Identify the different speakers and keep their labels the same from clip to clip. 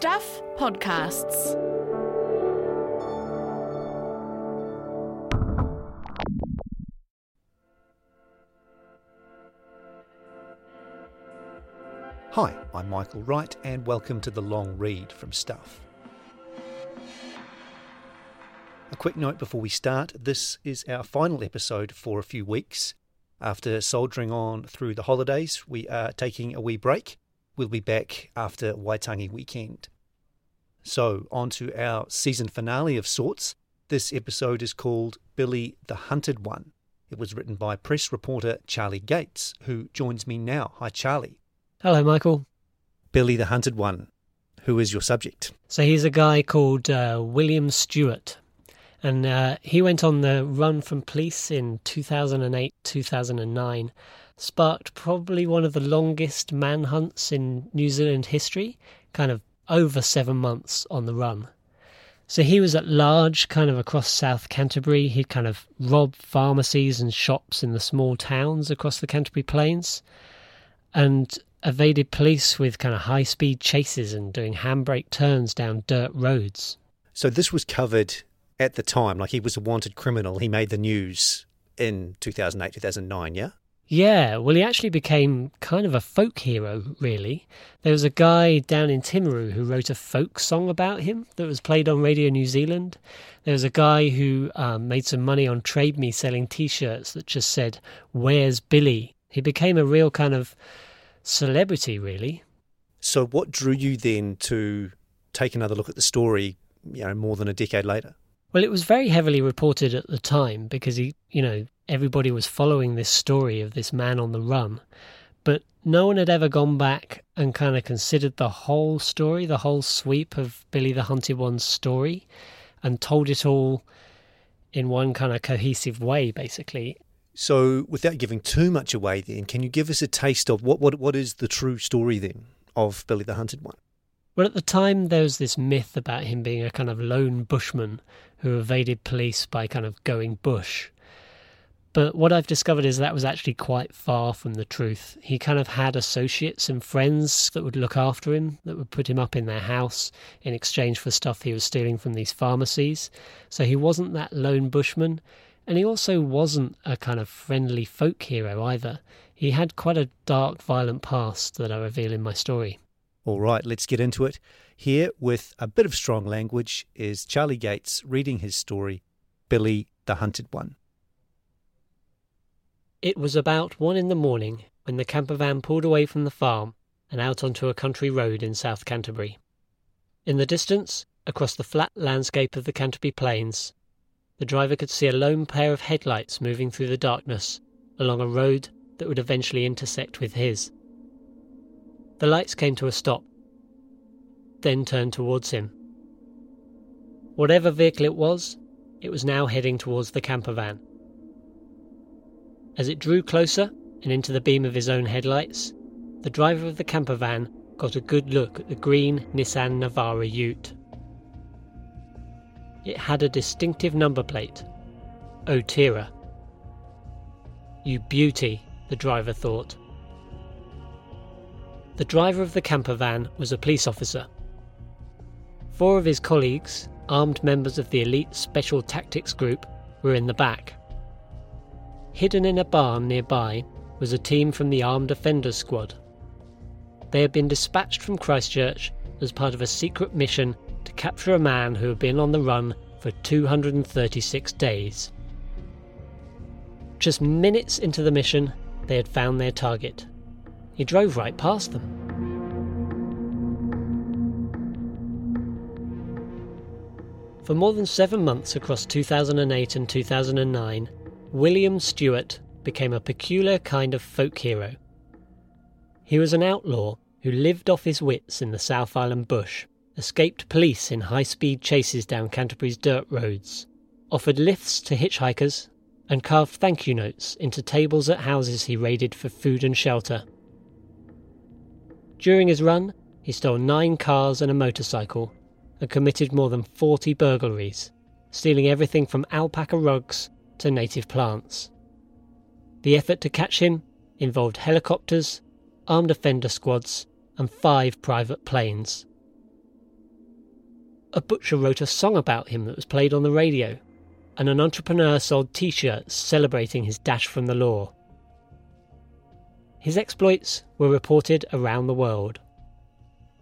Speaker 1: Stuff Podcasts.
Speaker 2: Hi, I'm Michael Wright, and welcome to the long read from Stuff. A quick note before we start this is our final episode for a few weeks. After soldiering on through the holidays, we are taking a wee break. We'll be back after Waitangi weekend. So, on to our season finale of sorts. This episode is called Billy the Hunted One. It was written by press reporter Charlie Gates, who joins me now. Hi, Charlie.
Speaker 3: Hello, Michael.
Speaker 2: Billy the Hunted One. Who is your subject?
Speaker 3: So he's a guy called uh, William Stewart, and uh, he went on the run from police in 2008 2009. Sparked probably one of the longest manhunts in New Zealand history, kind of over seven months on the run. So he was at large, kind of across South Canterbury. He'd kind of robbed pharmacies and shops in the small towns across the Canterbury Plains and evaded police with kind of high speed chases and doing handbrake turns down dirt roads.
Speaker 2: So this was covered at the time, like he was a wanted criminal. He made the news in 2008, 2009, yeah?
Speaker 3: Yeah, well, he actually became kind of a folk hero, really. There was a guy down in Timaru who wrote a folk song about him that was played on Radio New Zealand. There was a guy who um, made some money on Trade Me selling t shirts that just said, Where's Billy? He became a real kind of celebrity, really.
Speaker 2: So, what drew you then to take another look at the story, you know, more than a decade later?
Speaker 3: Well, it was very heavily reported at the time because he, you know, everybody was following this story of this man on the run, but no one had ever gone back and kind of considered the whole story, the whole sweep of Billy the Hunted One's story, and told it all in one kind of cohesive way, basically.
Speaker 2: So, without giving too much away, then, can you give us a taste of what, what, what is the true story then of Billy the Hunted One?
Speaker 3: Well, at the time, there was this myth about him being a kind of lone bushman who evaded police by kind of going bush. But what I've discovered is that was actually quite far from the truth. He kind of had associates and friends that would look after him, that would put him up in their house in exchange for stuff he was stealing from these pharmacies. So he wasn't that lone bushman. And he also wasn't a kind of friendly folk hero either. He had quite a dark, violent past that I reveal in my story.
Speaker 2: All right, let's get into it. Here, with a bit of strong language, is Charlie Gates reading his story, Billy the Hunted One.
Speaker 3: It was about one in the morning when the camper van pulled away from the farm and out onto a country road in South Canterbury. In the distance, across the flat landscape of the Canterbury Plains, the driver could see a lone pair of headlights moving through the darkness along a road that would eventually intersect with his. The lights came to a stop, then turned towards him. Whatever vehicle it was, it was now heading towards the camper van. As it drew closer and into the beam of his own headlights, the driver of the camper van got a good look at the green Nissan Navara ute. It had a distinctive number plate Otira. You beauty, the driver thought. The driver of the camper van was a police officer. Four of his colleagues, armed members of the elite Special Tactics Group, were in the back. Hidden in a barn nearby was a team from the Armed Offenders Squad. They had been dispatched from Christchurch as part of a secret mission to capture a man who had been on the run for 236 days. Just minutes into the mission, they had found their target. He drove right past them. For more than seven months across 2008 and 2009, William Stewart became a peculiar kind of folk hero. He was an outlaw who lived off his wits in the South Island bush, escaped police in high speed chases down Canterbury's dirt roads, offered lifts to hitchhikers, and carved thank you notes into tables at houses he raided for food and shelter. During his run, he stole nine cars and a motorcycle and committed more than 40 burglaries, stealing everything from alpaca rugs to native plants. The effort to catch him involved helicopters, armed offender squads, and five private planes. a butcher wrote a song about him that was played on the radio, and an entrepreneur sold t shirts celebrating his dash from the law. His exploits were reported around the world.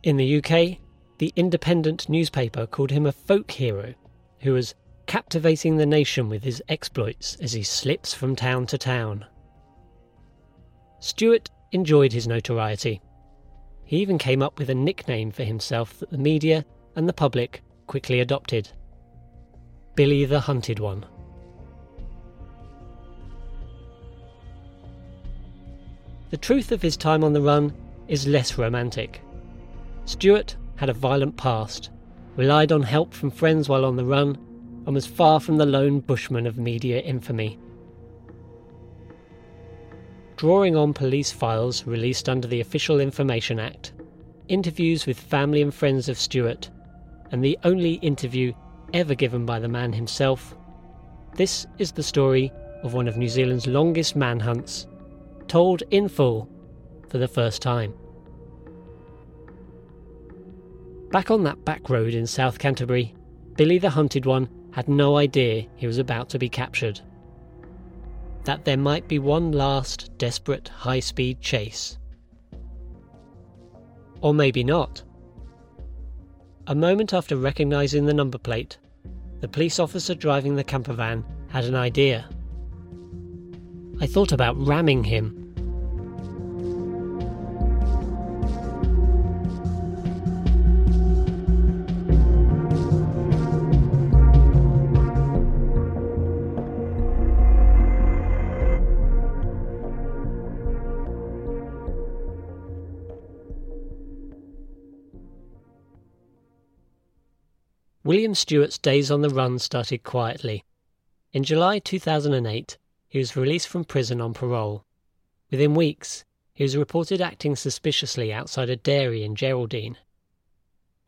Speaker 3: In the UK, the Independent newspaper called him a folk hero who was captivating the nation with his exploits as he slips from town to town. Stewart enjoyed his notoriety. He even came up with a nickname for himself that the media and the public quickly adopted Billy the Hunted One. The truth of his time on the run is less romantic. Stewart had a violent past, relied on help from friends while on the run, and was far from the lone bushman of media infamy. Drawing on police files released under the Official Information Act, interviews with family and friends of Stewart, and the only interview ever given by the man himself, this is the story of one of New Zealand's longest manhunts, told in full for the first time. Back on that back road in South Canterbury, Billy the Hunted One had no idea he was about to be captured. That there might be one last desperate high speed chase. Or maybe not. A moment after recognising the number plate, the police officer driving the camper van had an idea. I thought about ramming him. William Stewart's days on the run started quietly. In July 2008, he was released from prison on parole. Within weeks, he was reported acting suspiciously outside a dairy in Geraldine.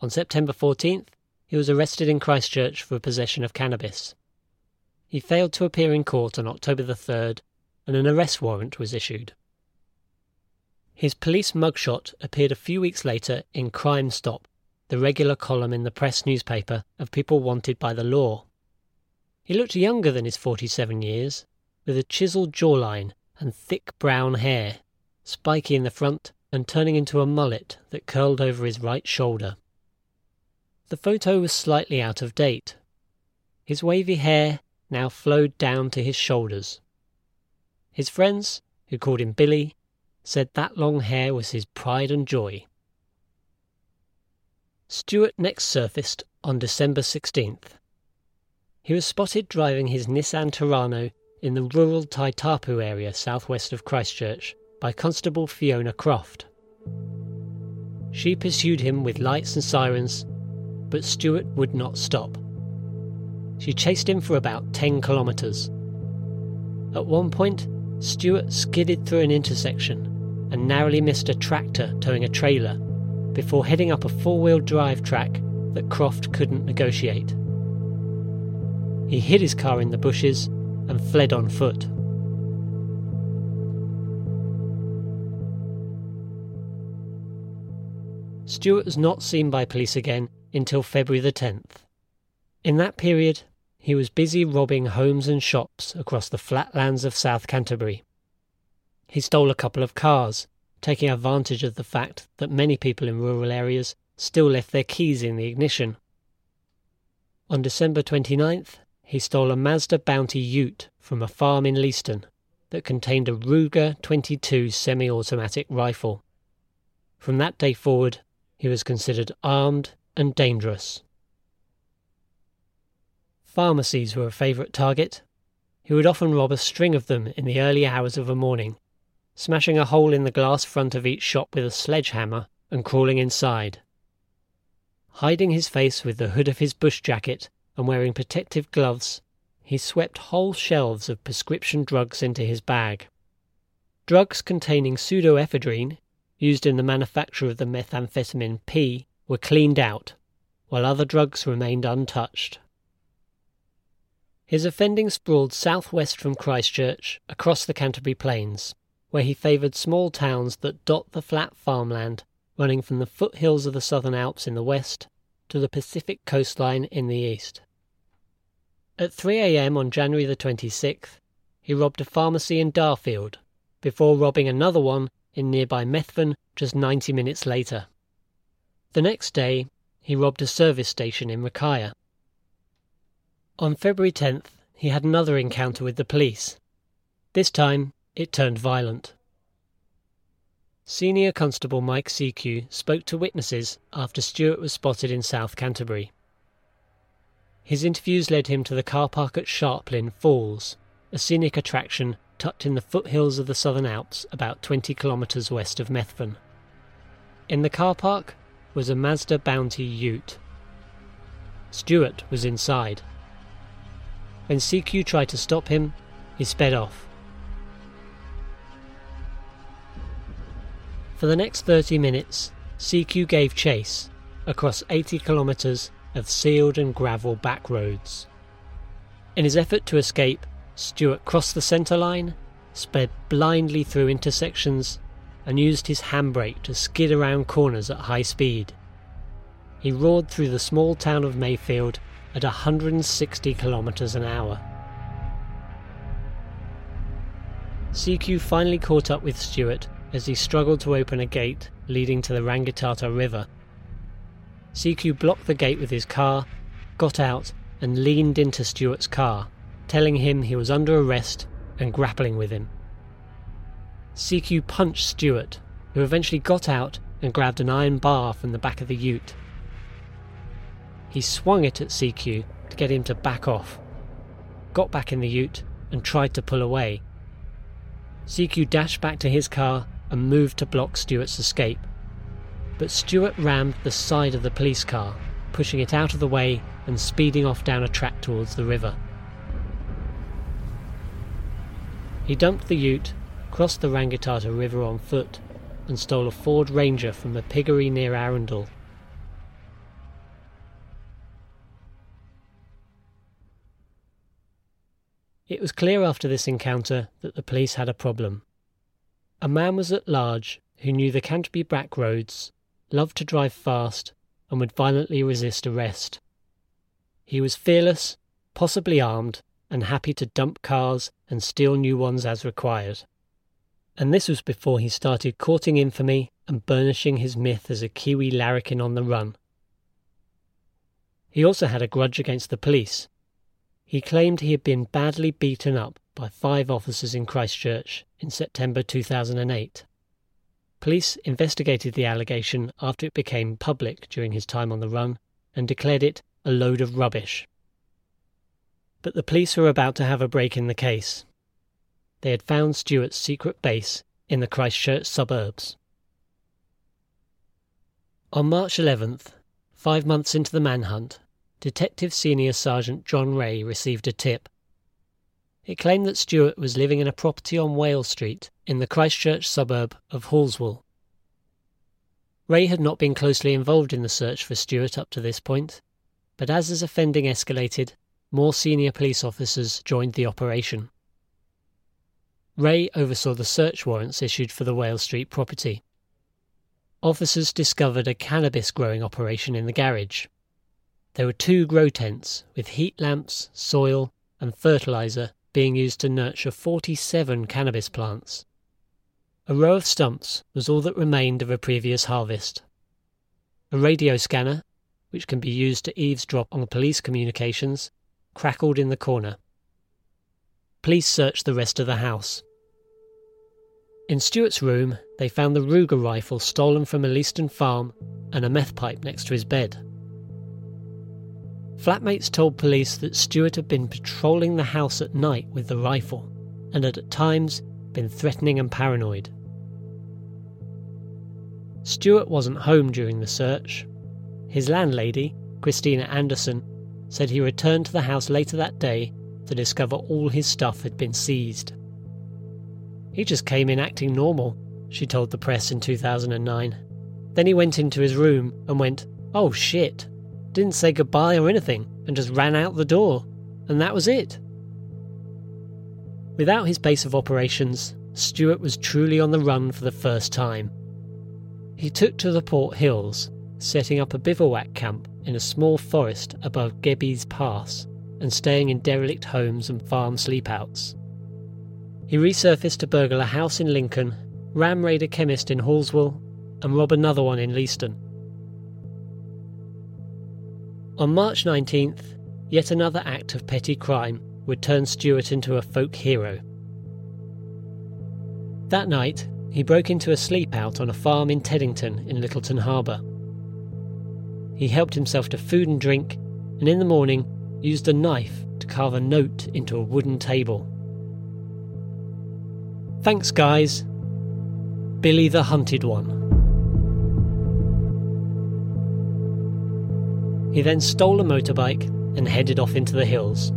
Speaker 3: On September 14th, he was arrested in Christchurch for possession of cannabis. He failed to appear in court on October the 3rd, and an arrest warrant was issued. His police mugshot appeared a few weeks later in Crime Stop, the regular column in the press newspaper of people wanted by the law. He looked younger than his 47 years, with a chiselled jawline and thick brown hair, spiky in the front and turning into a mullet that curled over his right shoulder. The photo was slightly out of date. His wavy hair now flowed down to his shoulders. His friends, who called him Billy, said that long hair was his pride and joy. Stewart next surfaced on December 16th. He was spotted driving his Nissan Terrano in the rural Taitapu area southwest of Christchurch by Constable Fiona Croft. She pursued him with lights and sirens, but Stewart would not stop. She chased him for about 10 kilometres. At one point, Stewart skidded through an intersection and narrowly missed a tractor towing a trailer before heading up a four wheel drive track that Croft couldn't negotiate. He hid his car in the bushes and fled on foot. Stewart was not seen by police again until February the 10th. In that period, he was busy robbing homes and shops across the flatlands of South Canterbury. He stole a couple of cars taking advantage of the fact that many people in rural areas still left their keys in the ignition. On December 29th, he stole a Mazda Bounty ute from a farm in Leeston that contained a Ruger 22 semi automatic rifle. From that day forward, he was considered armed and dangerous. Pharmacies were a favourite target. He would often rob a string of them in the early hours of a morning smashing a hole in the glass front of each shop with a sledgehammer and crawling inside. Hiding his face with the hood of his bush jacket and wearing protective gloves, he swept whole shelves of prescription drugs into his bag. Drugs containing pseudoephedrine, used in the manufacture of the methamphetamine P, were cleaned out, while other drugs remained untouched. His offending sprawled southwest from Christchurch across the Canterbury Plains where he favoured small towns that dot the flat farmland running from the foothills of the Southern Alps in the west to the Pacific coastline in the east. At 3 a.m. on January the 26th, he robbed a pharmacy in Darfield before robbing another one in nearby Methven just 90 minutes later. The next day, he robbed a service station in Rakaia. On February 10th, he had another encounter with the police. This time, it turned violent. Senior Constable Mike CQ spoke to witnesses after Stewart was spotted in South Canterbury. His interviews led him to the car park at Sharplin Falls, a scenic attraction tucked in the foothills of the Southern Alps about 20 kilometres west of Methven. In the car park was a Mazda Bounty ute. Stewart was inside. When CQ tried to stop him, he sped off. For the next 30 minutes, CQ gave chase across 80 kilometres of sealed and gravel back roads. In his effort to escape, Stewart crossed the centre line, sped blindly through intersections, and used his handbrake to skid around corners at high speed. He roared through the small town of Mayfield at 160 kilometres an hour. CQ finally caught up with Stewart as he struggled to open a gate leading to the Rangitata River. CQ blocked the gate with his car, got out, and leaned into Stewart's car, telling him he was under arrest and grappling with him. CQ punched Stewart, who eventually got out and grabbed an iron bar from the back of the ute. He swung it at CQ to get him to back off, got back in the ute, and tried to pull away. CQ dashed back to his car and moved to block Stewart's escape. But Stewart rammed the side of the police car, pushing it out of the way and speeding off down a track towards the river. He dumped the ute, crossed the Rangitata River on foot, and stole a Ford Ranger from a piggery near Arundel. It was clear after this encounter that the police had a problem. A man was at large who knew the Canterbury back roads, loved to drive fast, and would violently resist arrest. He was fearless, possibly armed, and happy to dump cars and steal new ones as required. And this was before he started courting infamy and burnishing his myth as a Kiwi larrikin on the run. He also had a grudge against the police. He claimed he had been badly beaten up by five officers in Christchurch in September 2008. Police investigated the allegation after it became public during his time on the run and declared it a load of rubbish. But the police were about to have a break in the case. They had found Stewart's secret base in the Christchurch suburbs. On March 11th, five months into the manhunt, Detective Senior Sergeant John Ray received a tip it claimed that Stewart was living in a property on Whale Street in the Christchurch suburb of Halswell. Ray had not been closely involved in the search for Stewart up to this point, but as his offending escalated, more senior police officers joined the operation. Ray oversaw the search warrants issued for the Whale Street property. Officers discovered a cannabis growing operation in the garage. There were two grow tents with heat lamps, soil, and fertilizer being used to nurture 47 cannabis plants. A row of stumps was all that remained of a previous harvest. A radio scanner, which can be used to eavesdrop on police communications, crackled in the corner. Police searched the rest of the house. In Stewart's room, they found the Ruger rifle stolen from a Leeston farm and a meth pipe next to his bed. Flatmates told police that Stewart had been patrolling the house at night with the rifle and had at times been threatening and paranoid. Stewart wasn't home during the search. His landlady, Christina Anderson, said he returned to the house later that day to discover all his stuff had been seized. He just came in acting normal, she told the press in 2009. Then he went into his room and went, Oh shit, didn't say goodbye or anything, and just ran out the door. And that was it. Without his base of operations, Stewart was truly on the run for the first time. He took to the Port Hills, setting up a bivouac camp in a small forest above Gebbies Pass and staying in derelict homes and farm sleepouts. He resurfaced to burgle a house in Lincoln, ram raid a chemist in Halswell, and rob another one in Leeston. On March 19th, yet another act of petty crime would turn Stewart into a folk hero. That night, he broke into a sleepout on a farm in Teddington in Lyttelton Harbour. He helped himself to food and drink, and in the morning used a knife to carve a note into a wooden table. Thanks, guys. Billy the Hunted One. He then stole a motorbike and headed off into the hills.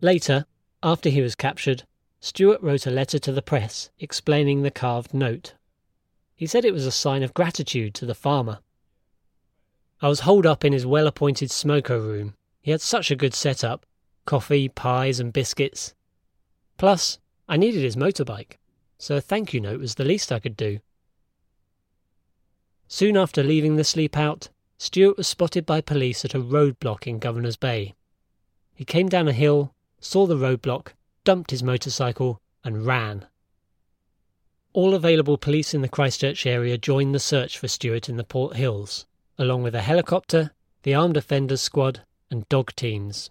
Speaker 3: Later, after he was captured, Stewart wrote a letter to the press explaining the carved note. He said it was a sign of gratitude to the farmer. I was holed up in his well appointed smoker room. He had such a good setup coffee, pies, and biscuits. Plus, I needed his motorbike, so a thank you note was the least I could do. Soon after leaving the sleep out, Stewart was spotted by police at a roadblock in Governor's Bay. He came down a hill, saw the roadblock, dumped his motorcycle, and ran. All available police in the Christchurch area joined the search for Stewart in the Port Hills, along with a helicopter, the Armed Offenders Squad, and dog teams.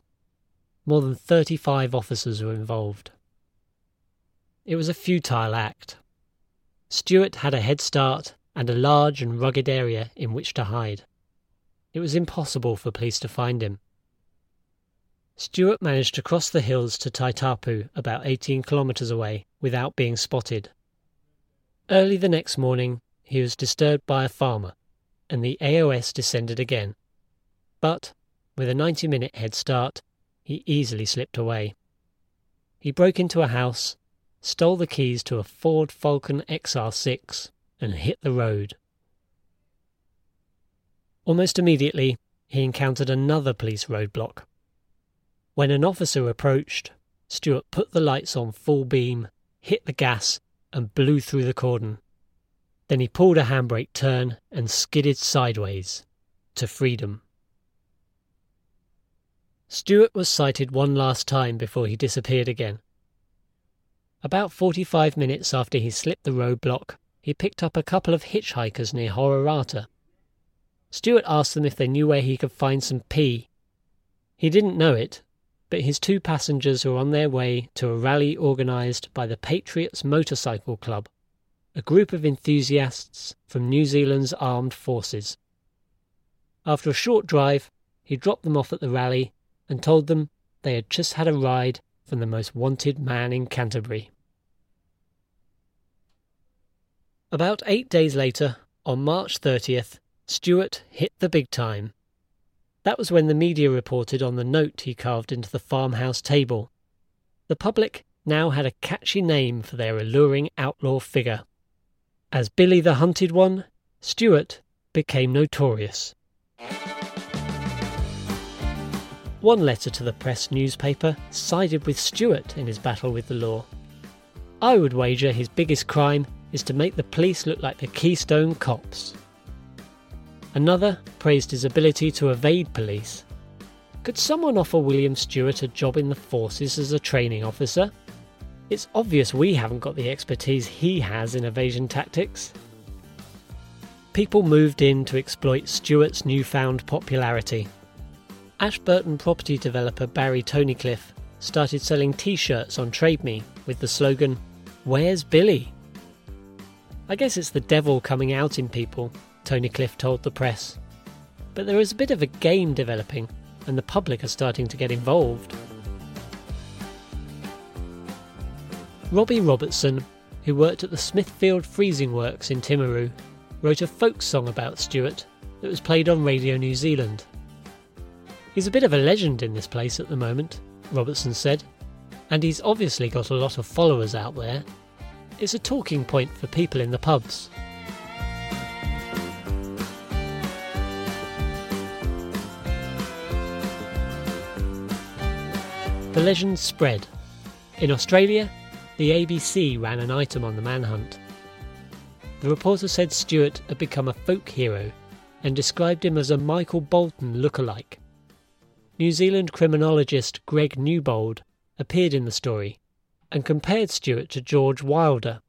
Speaker 3: More than 35 officers were involved. It was a futile act. Stewart had a head start and a large and rugged area in which to hide. It was impossible for police to find him. Stewart managed to cross the hills to Taitapu, about 18 kilometres away, without being spotted. Early the next morning, he was disturbed by a farmer, and the AOS descended again. But, with a 90 minute head start, he easily slipped away. He broke into a house, stole the keys to a Ford Falcon XR6, and hit the road. Almost immediately, he encountered another police roadblock. When an officer approached, Stewart put the lights on full beam, hit the gas, and blew through the cordon. Then he pulled a handbrake turn and skidded sideways to freedom. Stewart was sighted one last time before he disappeared again. About 45 minutes after he slipped the roadblock, he picked up a couple of hitchhikers near Hororata. Stewart asked them if they knew where he could find some P. He didn't know it, but his two passengers were on their way to a rally organised by the Patriots Motorcycle Club, a group of enthusiasts from New Zealand's armed forces. After a short drive, he dropped them off at the rally and told them they had just had a ride from the most wanted man in Canterbury. About eight days later, on March 30th, Stewart hit the big time. That was when the media reported on the note he carved into the farmhouse table. The public now had a catchy name for their alluring outlaw figure. As Billy the Hunted One, Stewart became notorious. One letter to the press newspaper sided with Stewart in his battle with the law. I would wager his biggest crime is to make the police look like the Keystone Cops. Another praised his ability to evade police. Could someone offer William Stewart a job in the forces as a training officer? It's obvious we haven't got the expertise he has in evasion tactics. People moved in to exploit Stewart's newfound popularity. Ashburton property developer Barry Tunnicliffe started selling t shirts on TradeMe with the slogan, Where's Billy? I guess it's the devil coming out in people, Tunnicliffe told the press. But there is a bit of a game developing, and the public are starting to get involved. Robbie Robertson, who worked at the Smithfield Freezing Works in Timaru, wrote a folk song about Stewart that was played on Radio New Zealand. He's a bit of a legend in this place at the moment, Robertson said, and he's obviously got a lot of followers out there. It's a talking point for people in the pubs. The legend spread. In Australia, the ABC ran an item on the manhunt. The reporter said Stewart had become a folk hero and described him as a Michael Bolton look-alike. New Zealand criminologist Greg Newbold appeared in the story and compared Stewart to George Wilder,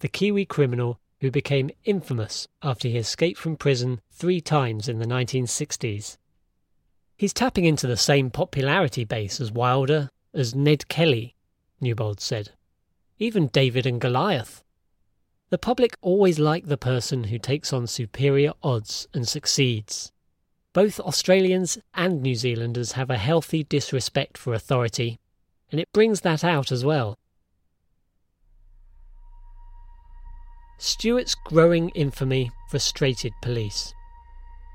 Speaker 3: the Kiwi criminal who became infamous after he escaped from prison three times in the 1960s. He's tapping into the same popularity base as Wilder, as Ned Kelly, Newbold said. Even David and Goliath. The public always like the person who takes on superior odds and succeeds. Both Australians and New Zealanders have a healthy disrespect for authority, and it brings that out as well. Stewart's growing infamy frustrated police.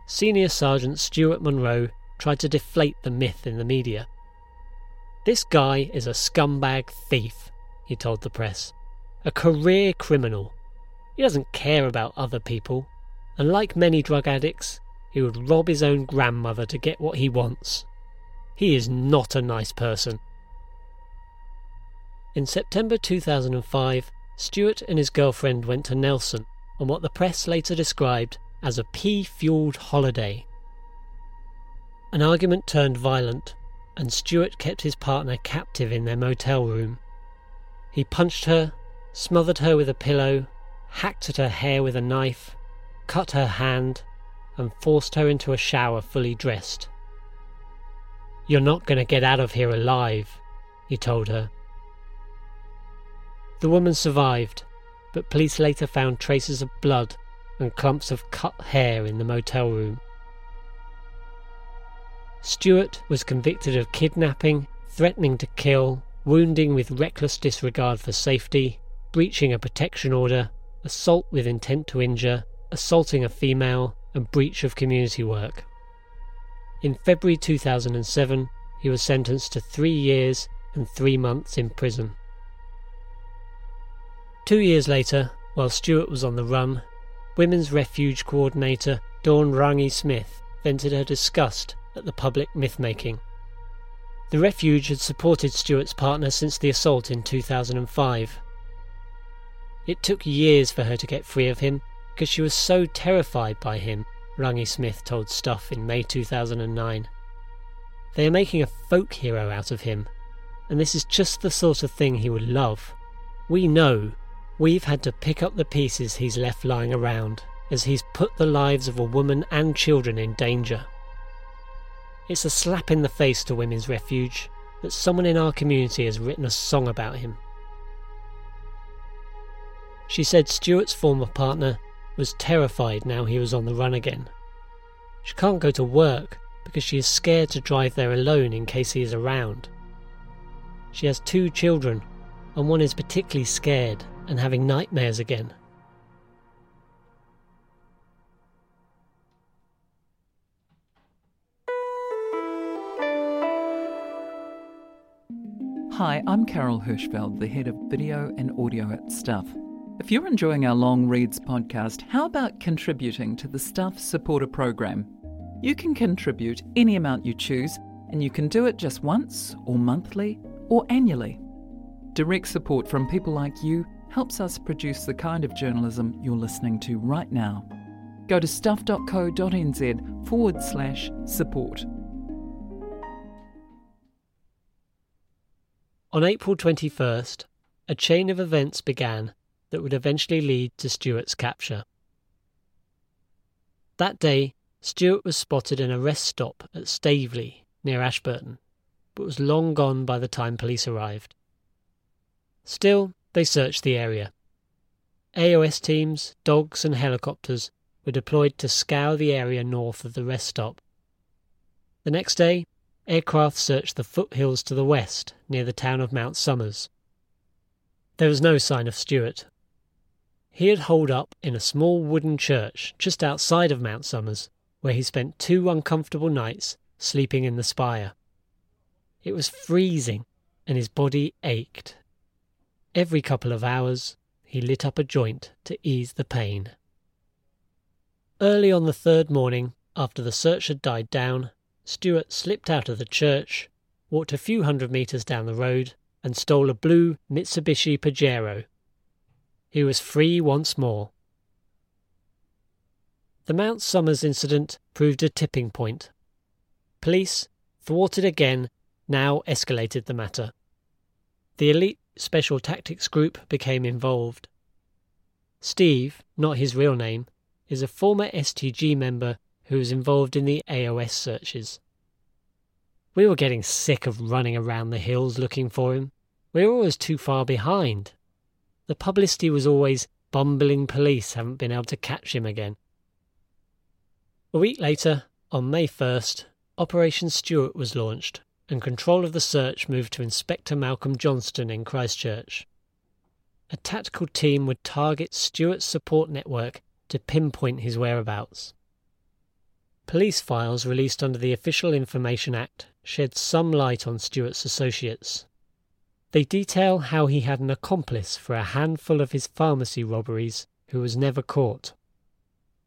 Speaker 3: Senior Sergeant Stuart Monroe tried to deflate the myth in the media. This guy is a scumbag thief, he told the press. A career criminal. He doesn't care about other people, and like many drug addicts, he would rob his own grandmother to get what he wants. He is not a nice person. In September 2005, Stewart and his girlfriend went to Nelson on what the press later described as a P fueled holiday. An argument turned violent, and Stewart kept his partner captive in their motel room. He punched her, smothered her with a pillow, hacked at her hair with a knife, cut her hand, and forced her into a shower fully dressed. You're not going to get out of here alive, he told her. The woman survived, but police later found traces of blood and clumps of cut hair in the motel room. Stewart was convicted of kidnapping, threatening to kill, wounding with reckless disregard for safety, breaching a protection order, assault with intent to injure, assaulting a female, and breach of community work. In February 2007, he was sentenced to three years and three months in prison. Two years later, while Stewart was on the run, Women's Refuge coordinator Dawn Rangi Smith vented her disgust at the public myth making. The refuge had supported Stewart's partner since the assault in 2005. It took years for her to get free of him because she was so terrified by him, Rangi Smith told Stuff in May 2009. They are making a folk hero out of him, and this is just the sort of thing he would love. We know We've had to pick up the pieces he's left lying around, as he's put the lives of a woman and children in danger. It's a slap in the face to Women's Refuge that someone in our community has written a song about him. She said Stewart's former partner was terrified now he was on the run again. She can't go to work because she is scared to drive there alone in case he is around. She has two children, and one is particularly scared and having nightmares again.
Speaker 4: Hi, I'm Carol Hirschfeld, the head of video and audio at Stuff. If you're enjoying our Long Reads podcast, how about contributing to the Stuff supporter program? You can contribute any amount you choose, and you can do it just once, or monthly, or annually. Direct support from people like you helps us produce the kind of journalism you're listening to right now. Go to stuff.co.nz forward slash support.
Speaker 3: On April 21st, a chain of events began that would eventually lead to Stewart's capture. That day, Stewart was spotted in a rest stop at Staveley, near Ashburton, but was long gone by the time police arrived. Still, they searched the area. AOS teams, dogs, and helicopters were deployed to scour the area north of the rest stop. The next day, aircraft searched the foothills to the west near the town of Mount Somers. There was no sign of Stewart. He had holed up in a small wooden church just outside of Mount Somers, where he spent two uncomfortable nights sleeping in the spire. It was freezing, and his body ached. Every couple of hours, he lit up a joint to ease the pain. Early on the third morning, after the search had died down, Stewart slipped out of the church, walked a few hundred metres down the road, and stole a blue Mitsubishi Pajero. He was free once more. The Mount Somers incident proved a tipping point. Police, thwarted again, now escalated the matter. The elite Special Tactics Group became involved. Steve, not his real name, is a former STG member who was involved in the AOS searches. We were getting sick of running around the hills looking for him. We were always too far behind. The publicity was always bumbling police haven't been able to catch him again. A week later, on May 1st, Operation Stewart was launched, and control of the search moved to Inspector Malcolm Johnston in Christchurch. A tactical team would target Stewart's support network to pinpoint his whereabouts. Police files released under the Official Information Act shed some light on Stewart's associates. They detail how he had an accomplice for a handful of his pharmacy robberies who was never caught,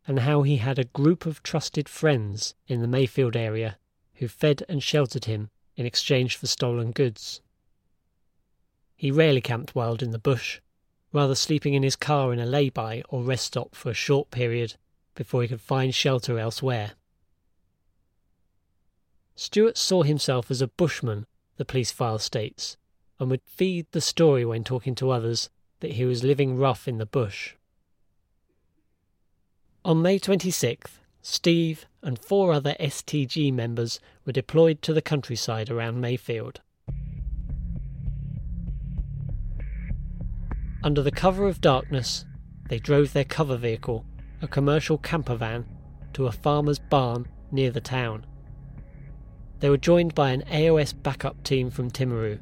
Speaker 3: and how he had a group of trusted friends in the Mayfield area who fed and sheltered him in exchange for stolen goods. He rarely camped wild in the bush, rather sleeping in his car in a lay-by or rest stop for a short period before he could find shelter elsewhere. Stewart saw himself as a bushman, the police file states, and would feed the story when talking to others that he was living rough in the bush. On May 26th, Steve and four other STG members were deployed to the countryside around Mayfield. Under the cover of darkness, they drove their cover vehicle, a commercial camper van, to a farmer's barn near the town. They were joined by an AOS backup team from Timaru.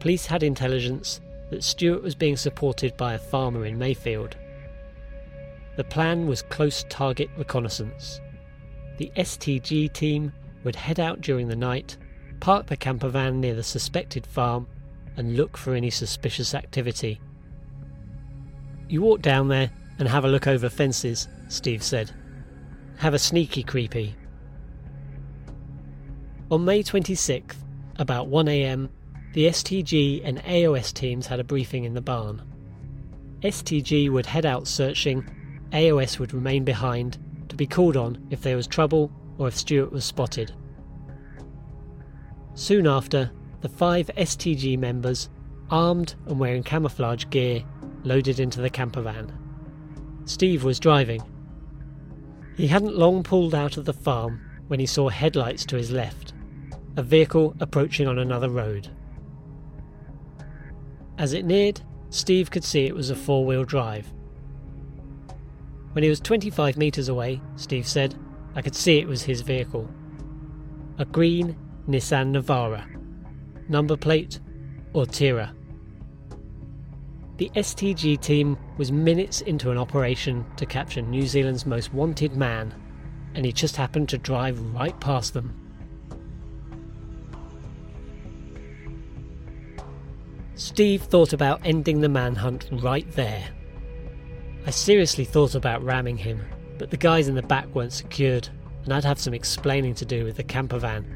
Speaker 3: Police had intelligence that Stewart was being supported by a farmer in Mayfield. The plan was close target reconnaissance. The STG team would head out during the night, park the camper van near the suspected farm, and look for any suspicious activity. You walk down there and have a look over fences, Steve said. Have a sneaky creepy. On May 26th, about 1am, the STG and AOS teams had a briefing in the barn. STG would head out searching, AOS would remain behind to be called on if there was trouble or if Stewart was spotted. Soon after, the five STG members, armed and wearing camouflage gear, loaded into the camper van. Steve was driving. He hadn't long pulled out of the farm when he saw headlights to his left a vehicle approaching on another road. As it neared, Steve could see it was a four wheel drive. When he was 25 metres away, Steve said, I could see it was his vehicle. A green Nissan Navara. Number plate Ortira. The STG team was minutes into an operation to capture New Zealand's most wanted man, and he just happened to drive right past them. Steve thought about ending the manhunt right there. I seriously thought about ramming him, but the guys in the back weren't secured, and I'd have some explaining to do with the camper van.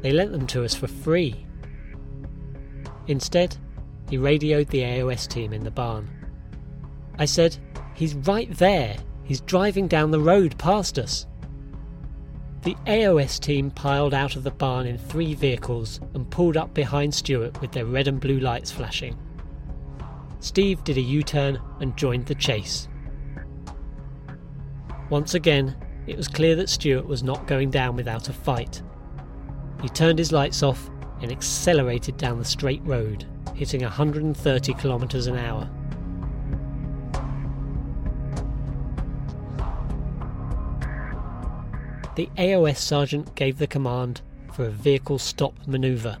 Speaker 3: They lent them to us for free. Instead, he radioed the AOS team in the barn. I said, He's right there. He's driving down the road past us. The AOS team piled out of the barn in three vehicles and pulled up behind Stewart with their red and blue lights flashing. Steve did a U turn and joined the chase. Once again, it was clear that Stewart was not going down without a fight. He turned his lights off and accelerated down the straight road, hitting 130 kilometres an hour. The AOS sergeant gave the command for a vehicle stop manoeuvre.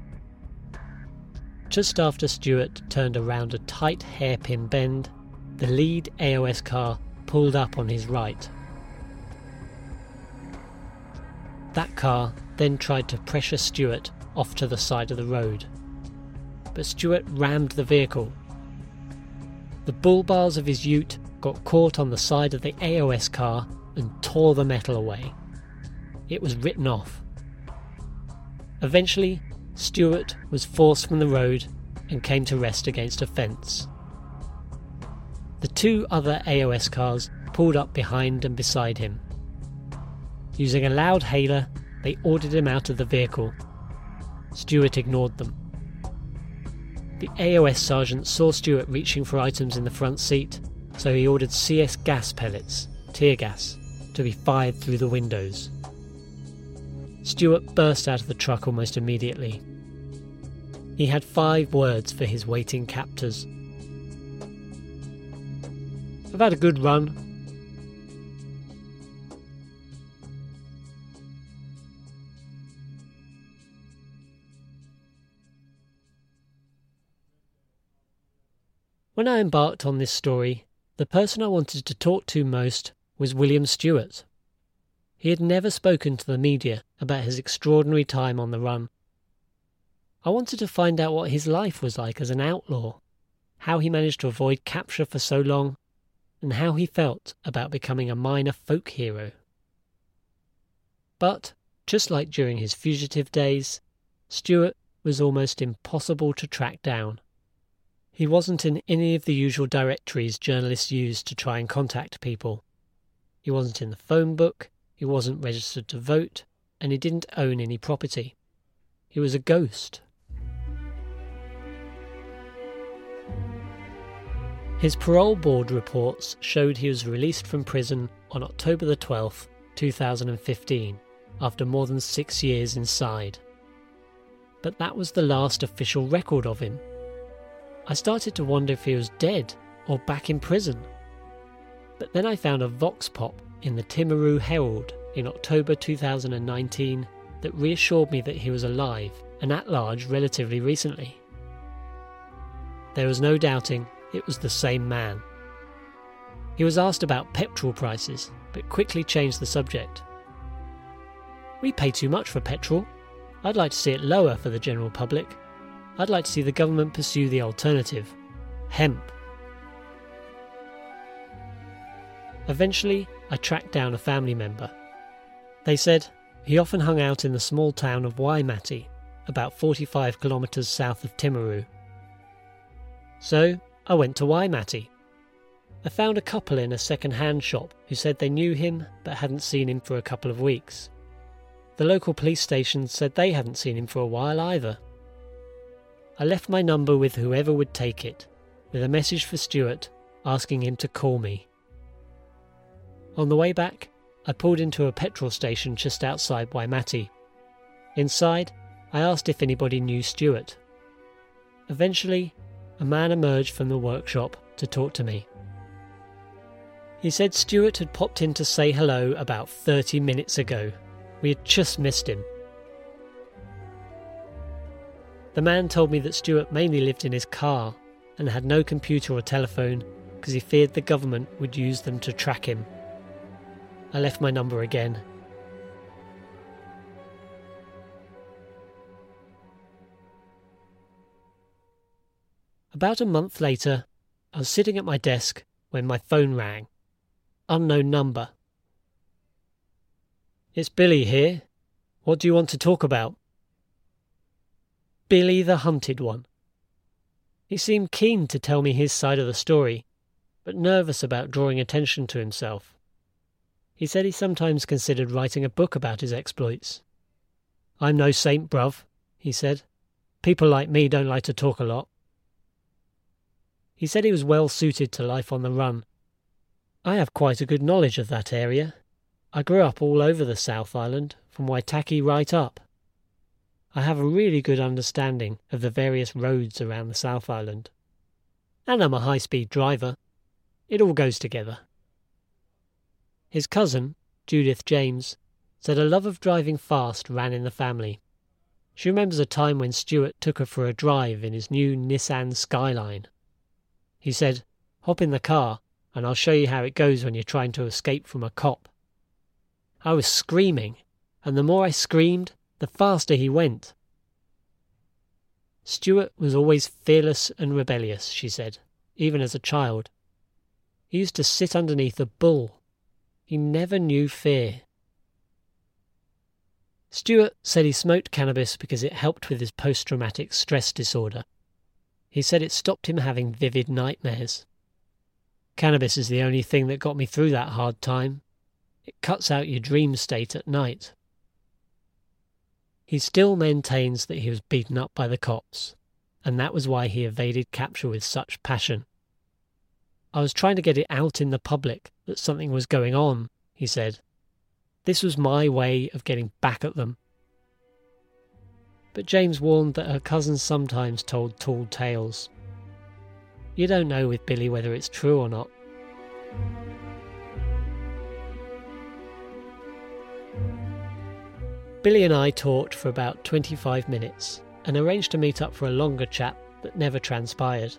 Speaker 3: Just after Stewart turned around a tight hairpin bend, the lead AOS car pulled up on his right. That car then tried to pressure Stewart off to the side of the road. But Stewart rammed the vehicle. The bull bars of his ute got caught on the side of the AOS car and tore the metal away it was written off. Eventually, Stewart was forced from the road and came to rest against a fence. The two other AOS cars pulled up behind and beside him. Using a loud hailer, they ordered him out of the vehicle. Stewart ignored them. The AOS sergeant saw Stewart reaching for items in the front seat, so he ordered CS gas pellets, tear gas, to be fired through the windows. Stewart burst out of the truck almost immediately. He had five words for his waiting captors. I've had a good run. When I embarked on this story, the person I wanted to talk to most was William Stewart. He had never spoken to the media about his extraordinary time on the run. I wanted to find out what his life was like as an outlaw, how he managed to avoid capture for so long, and how he felt about becoming a minor folk hero. But, just like during his fugitive days, Stewart was almost impossible to track down. He wasn't in any of the usual directories journalists use to try and contact people. He wasn't in the phone book, he wasn't registered to vote, and he didn't own any property. He was a ghost. His parole board reports showed he was released from prison on October the 12th, 2015, after more than six years inside. But that was the last official record of him. I started to wonder if he was dead or back in prison. But then I found a vox pop in the Timaru Herald in October 2019 that reassured me that he was alive and at large relatively recently. There was no doubting it was the same man. He was asked about petrol prices, but quickly changed the subject. We pay too much for petrol. I'd like to see it lower for the general public. I'd like to see the government pursue the alternative hemp. Eventually, I tracked down a family member. They said he often hung out in the small town of Waimate, about 45 kilometres south of Timaru. So I went to Waimate. I found a couple in a second hand shop who said they knew him but hadn't seen him for a couple of weeks. The local police station said they hadn't seen him for a while either. I left my number with whoever would take it, with a message for Stewart asking him to call me. On the way back, I pulled into a petrol station just outside Waimate. Inside, I asked if anybody knew Stewart. Eventually, a man emerged from the workshop to talk to me. He said Stewart had popped in to say hello about 30 minutes ago. We had just missed him. The man told me that Stewart mainly lived in his car and had no computer or telephone because he feared the government would use them to track him. I left my number again. About a month later, I was sitting at my desk when my phone rang. Unknown number. It's Billy here. What do you want to talk about? Billy the Hunted One. He seemed keen to tell me his side of the story, but nervous about drawing attention to himself. He said he sometimes considered writing a book about his exploits. I'm no saint, bruv, he said. People like me don't like to talk a lot. He said he was well suited to life on the run. I have quite a good knowledge of that area. I grew up all over the South Island, from Waitaki right up. I have a really good understanding of the various roads around the South Island. And I'm a high speed driver. It all goes together. His cousin, Judith James, said a love of driving fast ran in the family. She remembers a time when Stewart took her for a drive in his new Nissan Skyline. He said, Hop in the car, and I'll show you how it goes when you're trying to escape from a cop. I was screaming, and the more I screamed, the faster he went. Stewart was always fearless and rebellious, she said, even as a child. He used to sit underneath a bull. He never knew fear. Stewart said he smoked cannabis because it helped with his post traumatic stress disorder. He said it stopped him having vivid nightmares. Cannabis is the only thing that got me through that hard time. It cuts out your dream state at night. He still maintains that he was beaten up by the cops, and that was why he evaded capture with such passion. I was trying to get it out in the public that something was going on, he said. This was my way of getting back at them. But James warned that her cousins sometimes told tall tales. You don't know with Billy whether it's true or not. Billy and I talked for about 25 minutes and arranged to meet up for a longer chat that never transpired.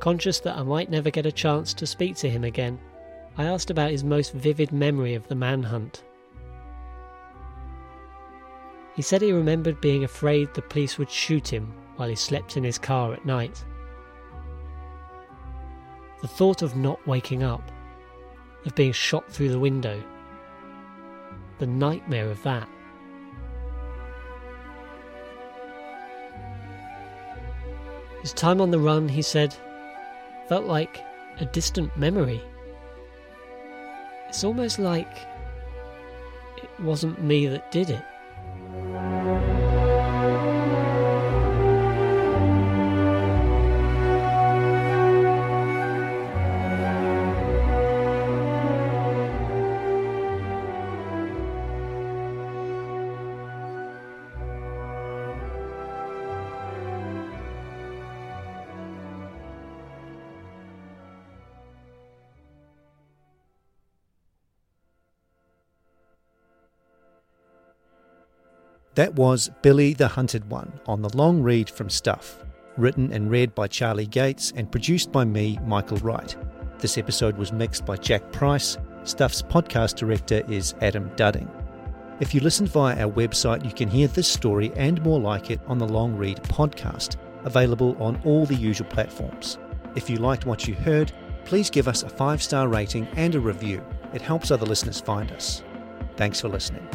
Speaker 3: Conscious that I might never get a chance to speak to him again, I asked about his most vivid memory of the manhunt. He said he remembered being afraid the police would shoot him while he slept in his car at night. The thought of not waking up, of being shot through the window, the nightmare of that. His time on the run, he said, felt like a distant memory. It's almost like it wasn't me that did it.
Speaker 2: That was Billy the Hunted One on the long read from Stuff, written and read by Charlie Gates and produced by me, Michael Wright. This episode was mixed by Jack Price. Stuff's podcast director is Adam Dudding. If you listen via our website, you can hear this story and more like it on the Long Read podcast, available on all the usual platforms. If you liked what you heard, please give us a five star rating and a review. It helps other listeners find us. Thanks for listening.